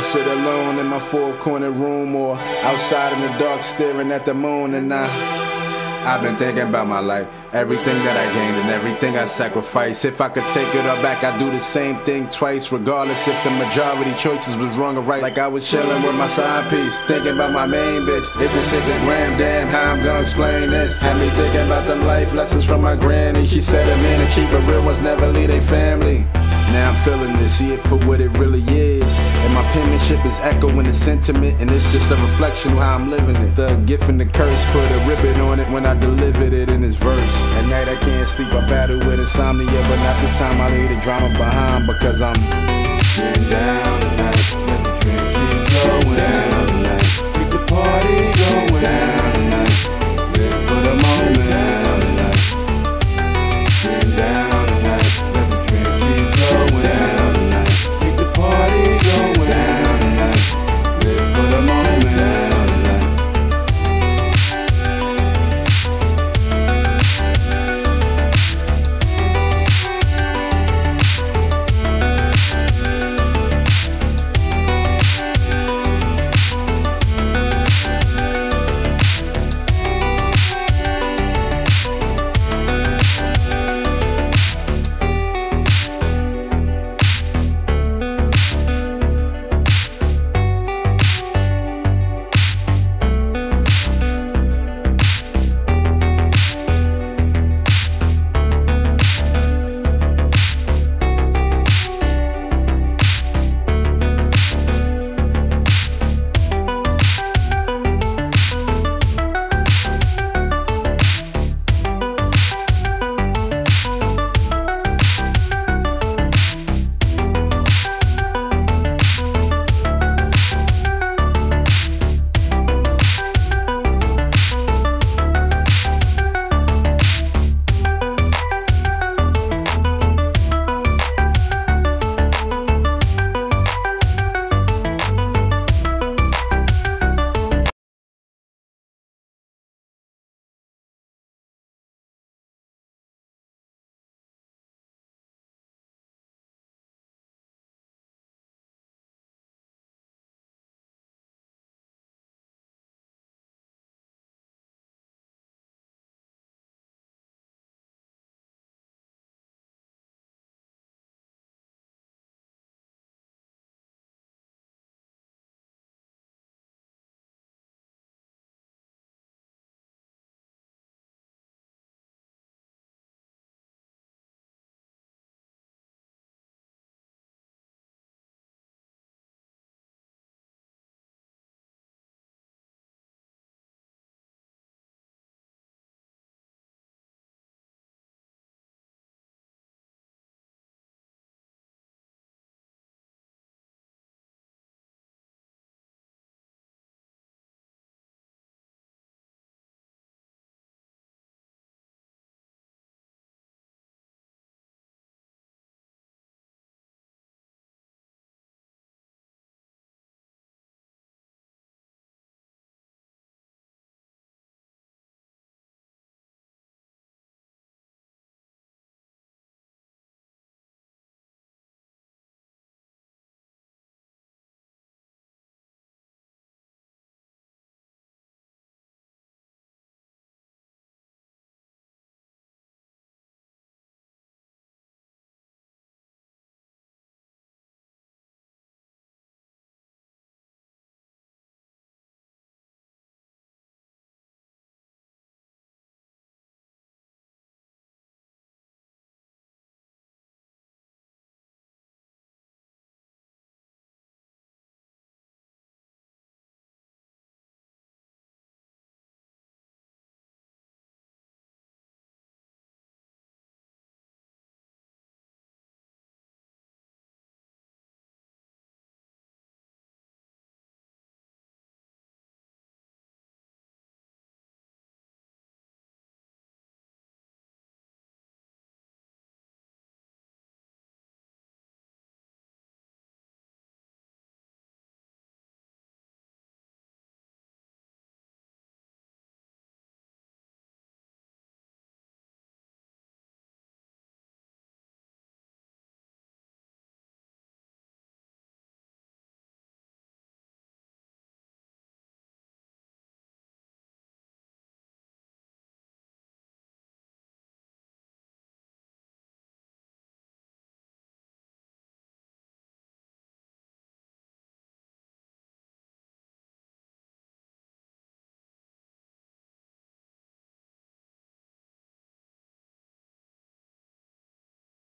I sit alone in my four corner room or outside in the dark staring at the moon and I I've been thinking about my life, everything that I gained and everything I sacrificed. If I could take it all back, I'd do the same thing twice, regardless if the majority choices was wrong or right. Like I was chilling with my side piece, thinking about my main bitch. If this hit the gram, damn, how I'm gonna explain this? Had me thinking about them life lessons from my granny. She said a man and cheap, but real ones never leave their family. Now I'm feeling this, see it for what it really is. And my penmanship is echoing the sentiment, and it's just a reflection of how I'm living it. The gift and the curse, put a ribbon on it when I delivered it in this verse. At night I can't sleep, I battle with insomnia, but not this time I leave the drama behind because I'm getting down tonight.